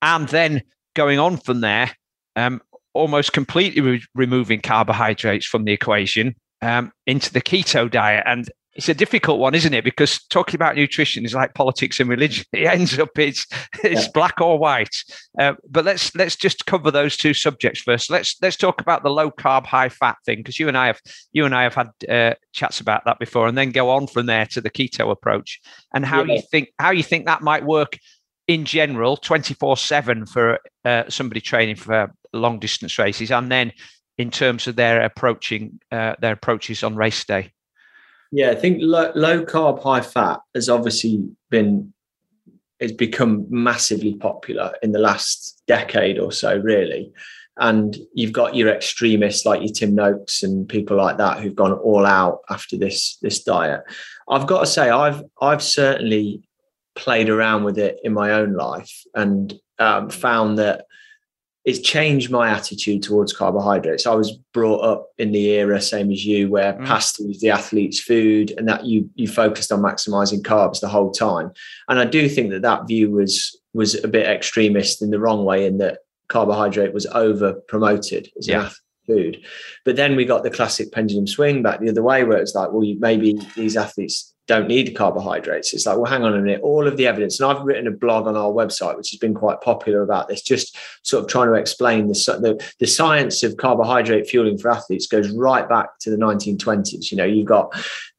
And then going on from there, um, almost completely re- removing carbohydrates from the equation um, into the keto diet. And it's a difficult one, isn't it? Because talking about nutrition is like politics and religion. It ends up it's it's yeah. black or white. Uh, but let's let's just cover those two subjects first. Let's let's talk about the low carb, high fat thing because you and I have you and I have had uh, chats about that before, and then go on from there to the keto approach and how yeah. you think how you think that might work in general, twenty four seven for uh, somebody training for long distance races, and then in terms of their approaching uh, their approaches on race day. Yeah, I think low, low carb, high fat has obviously been it's become massively popular in the last decade or so, really. And you've got your extremists like your Tim Noakes and people like that who've gone all out after this this diet. I've got to say, I've I've certainly played around with it in my own life and um, found that it's changed my attitude towards carbohydrates. I was brought up in the era, same as you, where mm. pasta was the athlete's food, and that you you focused on maximizing carbs the whole time. And I do think that that view was was a bit extremist in the wrong way, in that carbohydrate was over promoted as yeah. an food. But then we got the classic pendulum swing back the other way, where it's like, well, maybe these athletes don't need carbohydrates. It's like, well, hang on a minute, all of the evidence. And I've written a blog on our website, which has been quite popular about this, just sort of trying to explain the, the, the science of carbohydrate fueling for athletes goes right back to the 1920s. You know, you've got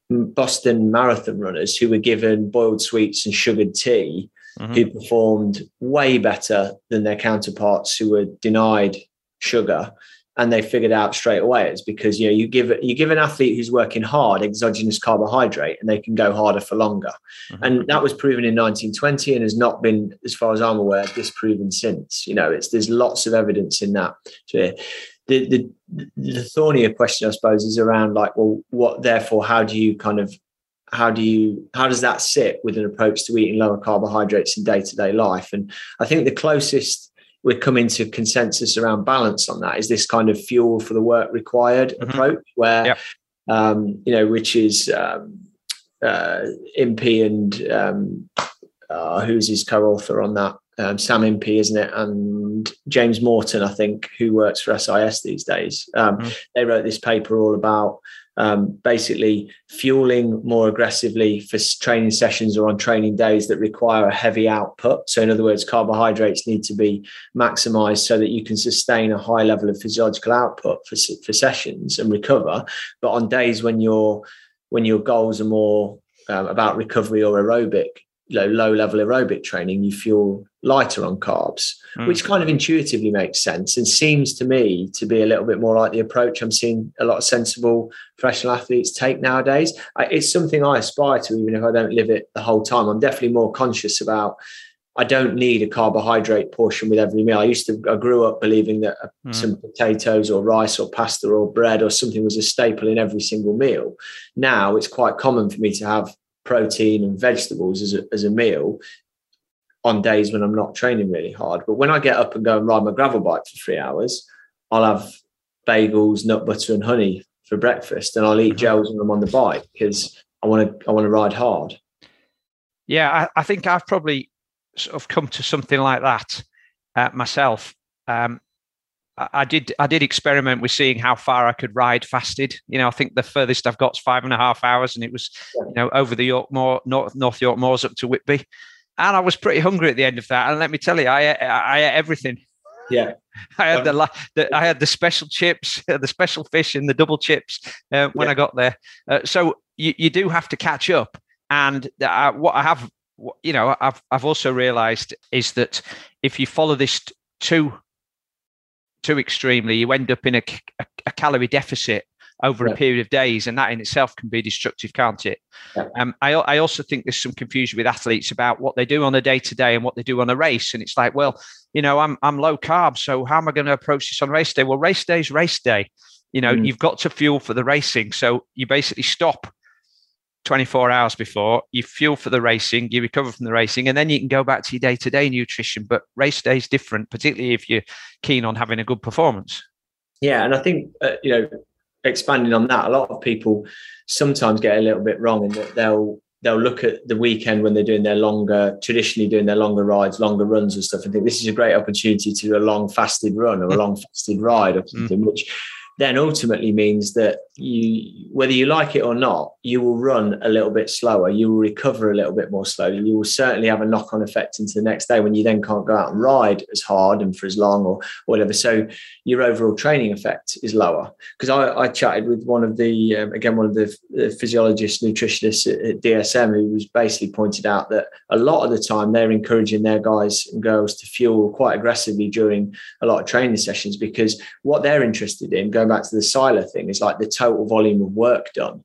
Boston marathon runners who were given boiled sweets and sugared tea, mm-hmm. who performed way better than their counterparts who were denied sugar and they figured out straight away it's because you know you give you give an athlete who's working hard exogenous carbohydrate and they can go harder for longer. Mm-hmm. and that was proven in 1920 and has not been as far as i'm aware disproven since. You know it's there's lots of evidence in that. The, the the thornier question i suppose is around like well what therefore how do you kind of how do you how does that sit with an approach to eating lower carbohydrates in day-to-day life? And i think the closest we're coming to consensus around balance on that is this kind of fuel for the work required mm-hmm. approach where yep. um, you know, which is um, uh, Impey and um, uh, who's his co-author on that? Um, Sam Impey, isn't it? And James Morton, I think, who works for SIS these days. Um, mm. They wrote this paper all about um, basically fueling more aggressively for training sessions or on training days that require a heavy output. So, in other words, carbohydrates need to be maximized so that you can sustain a high level of physiological output for, for sessions and recover. But on days when your when your goals are more um, about recovery or aerobic, you know, low level aerobic training, you feel lighter on carbs, mm. which kind of intuitively makes sense and seems to me to be a little bit more like the approach I'm seeing a lot of sensible professional athletes take nowadays. I, it's something I aspire to, even if I don't live it the whole time. I'm definitely more conscious about. I don't need a carbohydrate portion with every meal. I used to, I grew up believing that mm. some potatoes or rice or pasta or bread or something was a staple in every single meal. Now it's quite common for me to have protein and vegetables as a, as a meal on days when I'm not training really hard. But when I get up and go and ride my gravel bike for three hours, I'll have bagels, nut butter, and honey for breakfast, and I'll eat mm-hmm. gels when I'm on the bike because I want to I want to ride hard. Yeah, I, I, think I've probably sort of come to something like that uh, myself. Um, I did I did experiment with seeing how far I could ride fasted. You know, I think the furthest I've got is five and a half hours, and it was you know over the York Moor, North North York Moors up to Whitby, and I was pretty hungry at the end of that. And let me tell you, I I ate everything. Yeah, I had the, the, I had the special chips, the special fish, and the double chips uh, when yeah. I got there. Uh, so you, you do have to catch up. And uh, what I have, you know, I've I've also realised is that if you follow this too too extremely, you end up in a, a, a calorie deficit over yeah. a period of days, and that in itself can be destructive, can't it? Yeah. Um, I, I also think there's some confusion with athletes about what they do on a day to day and what they do on a race, and it's like, well, you know, I'm I'm low carb, so how am I going to approach this on race day? Well, race day is race day. You know, mm. you've got to fuel for the racing, so you basically stop 24 hours before, you fuel for the racing, you recover from the racing, and then you can go back to your day to day nutrition. But race day is different, particularly if you're keen on having a good performance. Yeah. And I think, uh, you know, expanding on that, a lot of people sometimes get a little bit wrong in that they'll they'll look at the weekend when they're doing their longer, traditionally doing their longer rides, longer runs and stuff, and think this is a great opportunity to do a long fasted run or a mm. long fasted ride or something, mm. which then ultimately means that you whether you like it or not you will run a little bit slower. You will recover a little bit more slowly. You will certainly have a knock-on effect into the next day when you then can't go out and ride as hard and for as long or, whatever. So your overall training effect is lower. Because I, I, chatted with one of the um, again one of the, the physiologists nutritionists at, at dsm who was basically pointed out that a lot of the time they're encouraging their guys and girls to fuel quite aggressively during a lot of training sessions because what they're interested in going back to the Seiler thing is like the total volume of work done.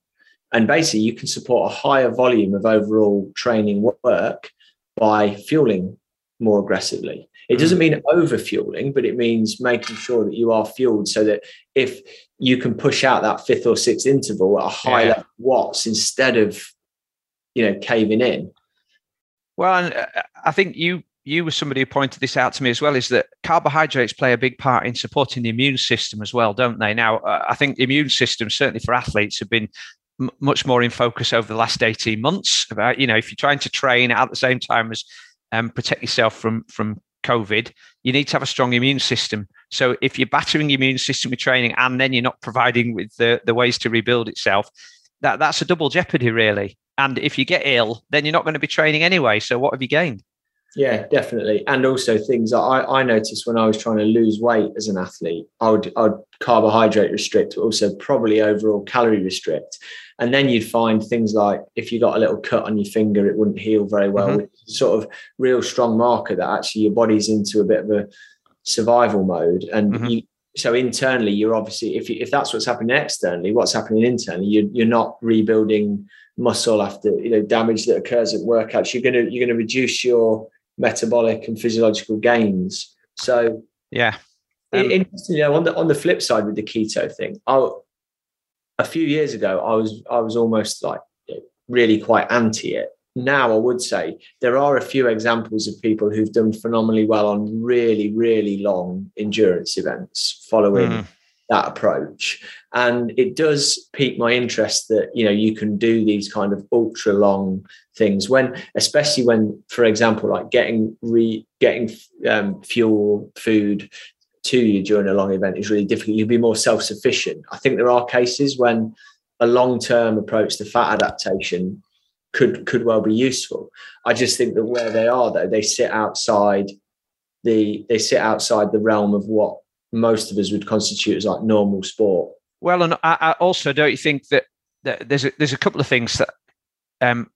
And basically, you can support a higher volume of overall training work by fueling more aggressively. It doesn't mean over fueling, but it means making sure that you are fueled so that if you can push out that fifth or sixth interval at a high yeah. level watts instead of, you know, caving in. Well, uh, I think you you were somebody who pointed this out to me as well is that carbohydrates play a big part in supporting the immune system as well, don't they? Now, uh, I think immune system, certainly for athletes, have been m- much more in focus over the last 18 months about, you know, if you're trying to train at the same time as um, protect yourself from, from COVID, you need to have a strong immune system. So if you're battering your immune system with training and then you're not providing with the, the ways to rebuild itself, that, that's a double jeopardy, really. And if you get ill, then you're not going to be training anyway. So what have you gained? Yeah, definitely. And also things I, I noticed when I was trying to lose weight as an athlete, I would, I would carbohydrate restrict, but also probably overall calorie restrict. And then you'd find things like if you got a little cut on your finger, it wouldn't heal very well. Mm-hmm. Sort of real strong marker that actually your body's into a bit of a survival mode. And mm-hmm. you, so internally, you're obviously if you, if that's what's happening externally, what's happening internally, you, you're not rebuilding muscle after you know damage that occurs at workouts. You're gonna you're gonna reduce your metabolic and physiological gains. So yeah, um, interesting. You know, on the on the flip side with the keto thing, I, a few years ago, I was I was almost like really quite anti it. Now I would say there are a few examples of people who've done phenomenally well on really really long endurance events following. Mm. That approach. And it does pique my interest that you know you can do these kind of ultra long things when especially when for example like getting re getting um, fuel food to you during a long event is really difficult. You'll be more self-sufficient. I think there are cases when a long-term approach to fat adaptation could could well be useful. I just think that where they are though they sit outside the they sit outside the realm of what most of us would constitute as like normal sport. Well, and I, I also don't you think that, that there's a, there's a couple of things that um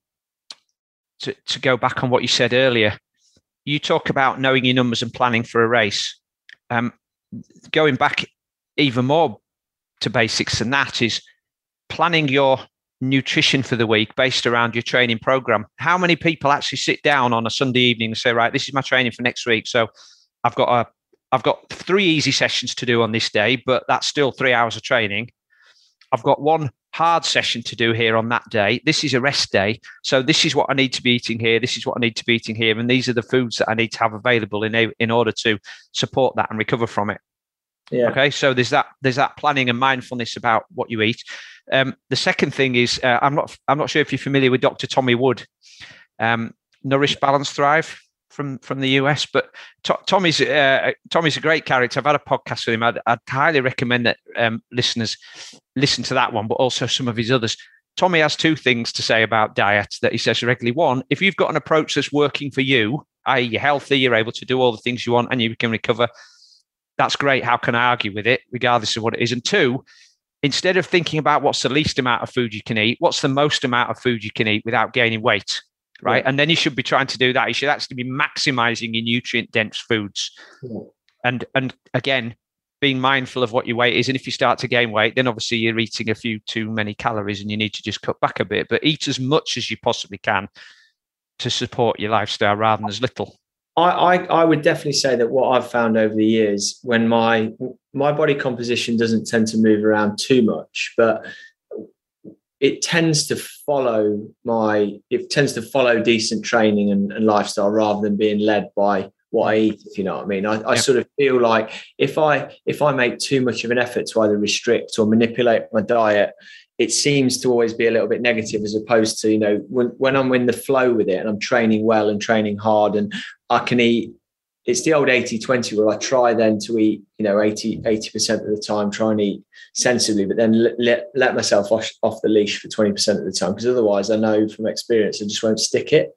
to to go back on what you said earlier. You talk about knowing your numbers and planning for a race. Um, going back even more to basics than that is planning your nutrition for the week based around your training program. How many people actually sit down on a Sunday evening and say, right, this is my training for next week. So I've got a I've got three easy sessions to do on this day, but that's still three hours of training. I've got one hard session to do here on that day. This is a rest day. So this is what I need to be eating here. This is what I need to be eating here. And these are the foods that I need to have available in, a, in order to support that and recover from it. Yeah. Okay. So there's that there's that planning and mindfulness about what you eat. Um, the second thing is uh, I'm not I'm not sure if you're familiar with Dr. Tommy Wood. Um, Nourish, Balance, Thrive from from the US. But Tommy's uh, Tommy's a great character. I've had a podcast with him. I'd, I'd highly recommend that um, listeners listen to that one, but also some of his others. Tommy has two things to say about diet that he says regularly. One, if you've got an approach that's working for you, i.e., you're healthy, you're able to do all the things you want, and you can recover, that's great. How can I argue with it, regardless of what it is? And two, instead of thinking about what's the least amount of food you can eat, what's the most amount of food you can eat without gaining weight? Right? Yeah. And then you should be trying to do that. You should actually be maximizing your nutrient dense foods. Yeah. And and again, being mindful of what your weight is. And if you start to gain weight, then obviously you're eating a few too many calories and you need to just cut back a bit. But eat as much as you possibly can to support your lifestyle rather than as little. I, I, I would definitely say that what I've found over the years, when my my body composition doesn't tend to move around too much, but it tends to follow my it tends to follow decent training and, and lifestyle rather than being led by what I eat, if you know what I mean. I, I, sort of feel like if I if I make too much of an effort to either restrict or manipulate my diet, it seems to always be a little bit negative as opposed to, you know, when, when I'm in the flow with it and I'm training well and training hard and I can eat it's the old 80 20 where I try then to eat, you know, 80, 80% of the time, try and eat sensibly, but then let, let myself off, off the leash for 20% of the time. Because otherwise, I know from experience, I just won't stick it.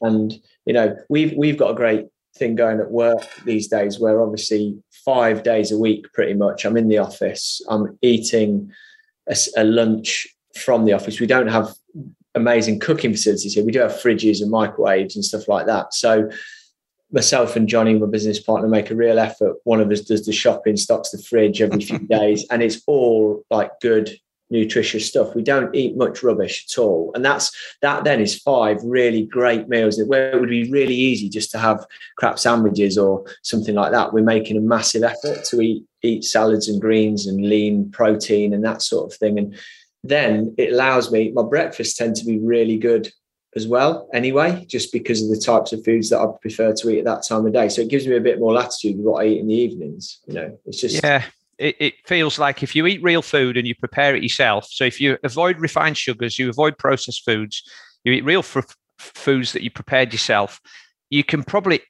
And, you know, we've, we've got a great thing going at work these days where obviously five days a week, pretty much, I'm in the office, I'm eating a, a lunch from the office. We don't have amazing cooking facilities here. We do have fridges and microwaves and stuff like that. So, myself and Johnny, my business partner, make a real effort. One of us does the shopping, stocks the fridge every few days, and it's all like good, nutritious stuff. We don't eat much rubbish at all, and that's that. Then is five really great meals where it would be really easy just to have crap sandwiches or something like that. We're making a massive effort to eat eat salads and greens and lean protein and that sort of thing, and then it allows me. My breakfasts tend to be really good as well anyway just because of the types of foods that i prefer to eat at that time of day. So it gives me a bit more latitude with what i eat in the evenings you know. It's just yeah it, it feels like if you eat real food and you prepare it yourself so if you avoid refined sugars you avoid processed foods you eat real foods that you prepared yourself you can probably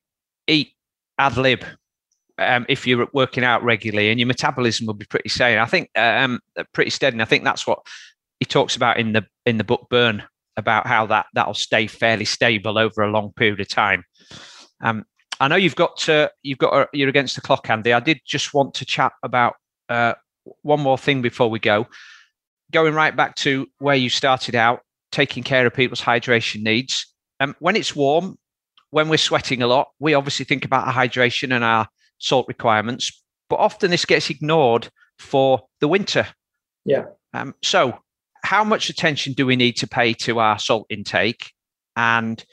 eat ad lib um, if you're working out regularly and your metabolism will be pretty sane. I think um, pretty steady and i think that's what he talks about in the in the book burn about how that that'll stay fairly stable over a long period of time. Um, I know you've got to, you've got a, you're against the clock, Andy. I did just want to chat about uh, one more thing before we go. Going right back to where you started out, taking care of people's hydration needs. Um, when it's warm, when we're sweating a lot, we obviously think about our hydration and our salt requirements, but often this gets ignored for the winter. Yeah. Um, so how much attention do we need to pay to our salt intake and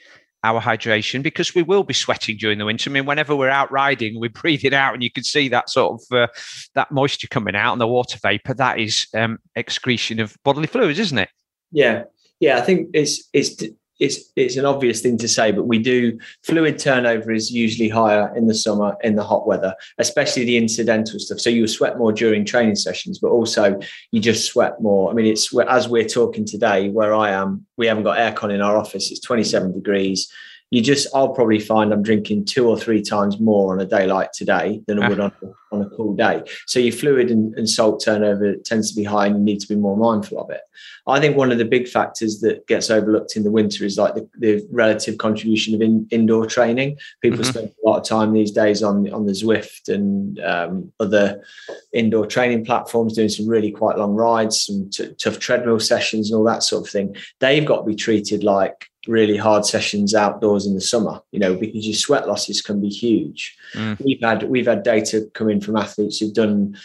our hydration because we will be sweating during the winter. I mean, whenever we're out riding, we're breathing out, and you can see that sort of uh, that moisture coming out and the water vapor. That is um, excretion of bodily fluids, isn't it? Yeah, yeah. I think it's it's it's it's an obvious thing to say, but we do fluid turnover is usually higher in the summer in the hot weather, especially the incidental stuff. So you sweat more during training sessions, but also you just sweat more. I mean, it's as we're talking today, where I am, we haven't got aircon in our office. It's 27 degrees you just I'll probably find I'm drinking two or three times more on a day like today than I would on, on a cool day. So your fluid and, and, salt turnover tends to be high and you need to be more mindful of it. I think one of the big factors that gets overlooked in the winter is like the, the relative contribution of in, indoor training. People mm-hmm. spend a lot of time these days on, on the Zwift and um, other indoor training platforms doing some really quite long rides, some t- tough treadmill sessions and all that sort of thing. They've got to be treated like really hard sessions outdoors in the summer, you know, because your sweat losses can be huge. Mm. We've had we've had data come in from athletes who've done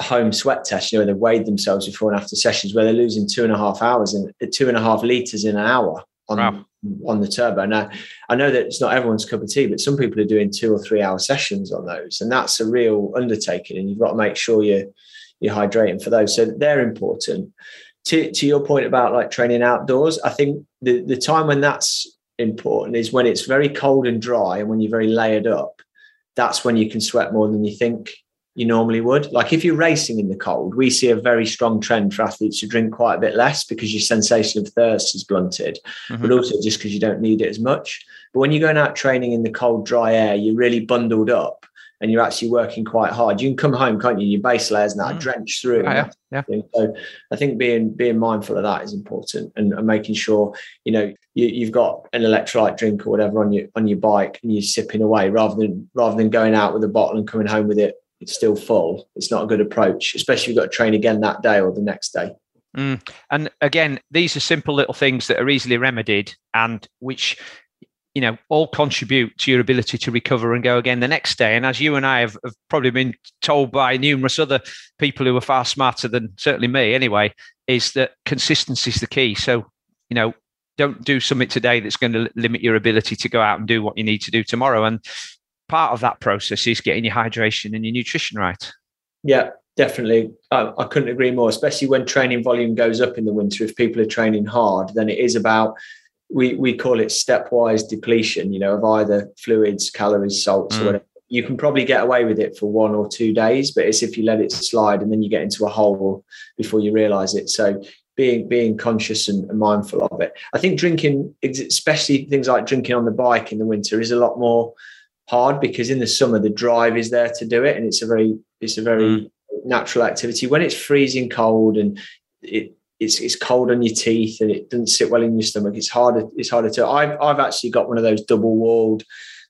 home sweat test, you know, they've weighed themselves before and after sessions where they're losing two and a half hours and two and a half liters in an hour on wow. on the turbo. Now, I know that it's not everyone's cup of tea, but some people are doing two or three hour sessions on those, and that's a real undertaking. And you've got to make sure you're you're hydrating for those. So they're important to, to your point about like training outdoors, I think the, the time when that's important is when it's very cold and dry and when you're very layered up. That's when you can sweat more than you think you normally would. Like if you're racing in the cold, we see a very strong trend for athletes to drink quite a bit less because your sensation of thirst is blunted, mm-hmm. but also just because you don't need it as much. But when you're going out training in the cold, dry air, you're really bundled up and you're actually working quite hard. You can come home, can't you? Your base layers now mm. drenched through. yeah, yeah. So I think being being mindful of that is important, and, and making sure you know you, have got an electrolyte drink or whatever on your on your bike, and you're sipping away rather than rather than going out with a bottle and coming home with it. It's still full. It's not a good approach, especially if you've got to train again that day or the next day. Mm. And again, these are simple little things that are easily remedied and which you know, all contribute to your ability to recover and go again the next day. And as you and I have, have, probably been told by numerous other people who are far smarter than certainly me anyway, is that consistency is the key. So, you know, don't do something today that's going to limit your ability to go out and do what you need to do tomorrow. And part of that process is getting your hydration and your nutrition right. Yeah, definitely. I, I couldn't agree more, especially when training volume goes up in the winter. If people are training hard, then it is about we we call it stepwise depletion, you know, of either fluids, calories, salts, mm. or whatever. You can probably get away with it for one or two days, but it's if you let it slide and then you get into a hole before you realize it. So being being conscious and, and mindful of it. I think drinking, especially things like drinking on the bike in the winter, is a lot more hard because in the summer the drive is there to do it, and it's a very it's a very mm. natural activity. When it's freezing cold and it it's it's cold on your teeth and it doesn't sit well in your stomach. It's harder. It's harder to. I've I've actually got one of those double walled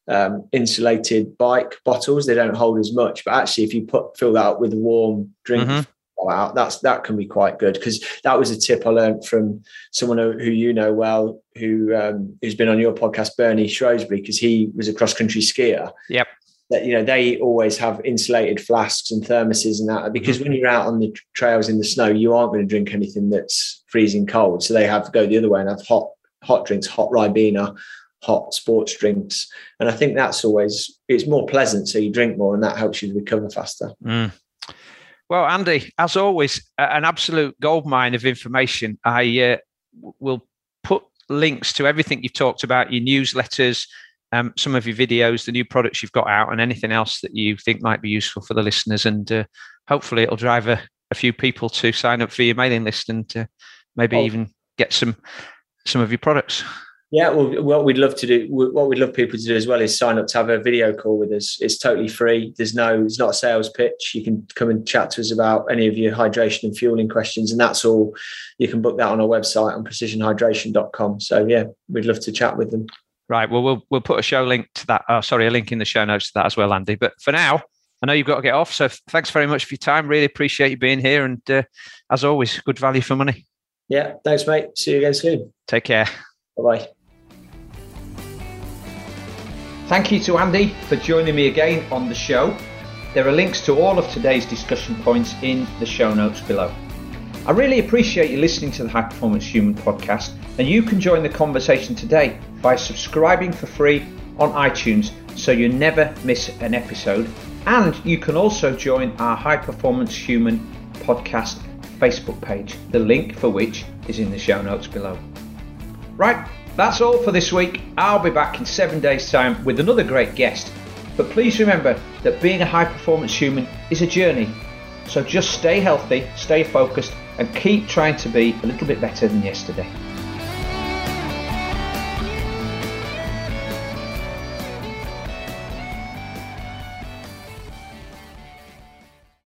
um, insulated bike bottles. They don't hold as much, but actually, if you put fill that up with warm drink. Mm-hmm. Out that's that can be quite good because that was a tip I learned from someone who, who you know well, who um, who's been on your podcast, Bernie Shrewsbury, because he was a cross country skier. Yep that you know they always have insulated flasks and thermoses and that because mm-hmm. when you're out on the trails in the snow you aren't going to drink anything that's freezing cold so they have to go the other way and have hot hot drinks hot ribena hot sports drinks and i think that's always it's more pleasant so you drink more and that helps you recover faster mm. Well andy as always an absolute goldmine of information i uh, will put links to everything you've talked about your newsletters um, some of your videos, the new products you've got out, and anything else that you think might be useful for the listeners. And uh, hopefully, it'll drive a, a, few people to sign up for your mailing list and uh, maybe oh. even get some some of your products. Yeah, well, what we'd love to do, what we'd love people to do as well is sign up to have a video call with us. It's totally free. There's no, it's not a sales pitch. You can come and chat to us about any of your hydration and fueling questions, and that's all. You can book that on our website on precisionhydration.com. So yeah, we'd love to chat with them. Right. Well, we'll we'll put a show link to that. Oh, sorry, a link in the show notes to that as well, Andy. But for now, I know you've got to get off. So thanks very much for your time. Really appreciate you being here. And uh, as always, good value for money. Yeah. Thanks, mate. See you again soon. Take care. Bye bye. Thank you to Andy for joining me again on the show. There are links to all of today's discussion points in the show notes below. I really appreciate you listening to the High Performance Human podcast, and you can join the conversation today by subscribing for free on iTunes so you never miss an episode. And you can also join our High Performance Human podcast Facebook page, the link for which is in the show notes below. Right, that's all for this week. I'll be back in seven days' time with another great guest. But please remember that being a high performance human is a journey. So just stay healthy, stay focused, and keep trying to be a little bit better than yesterday.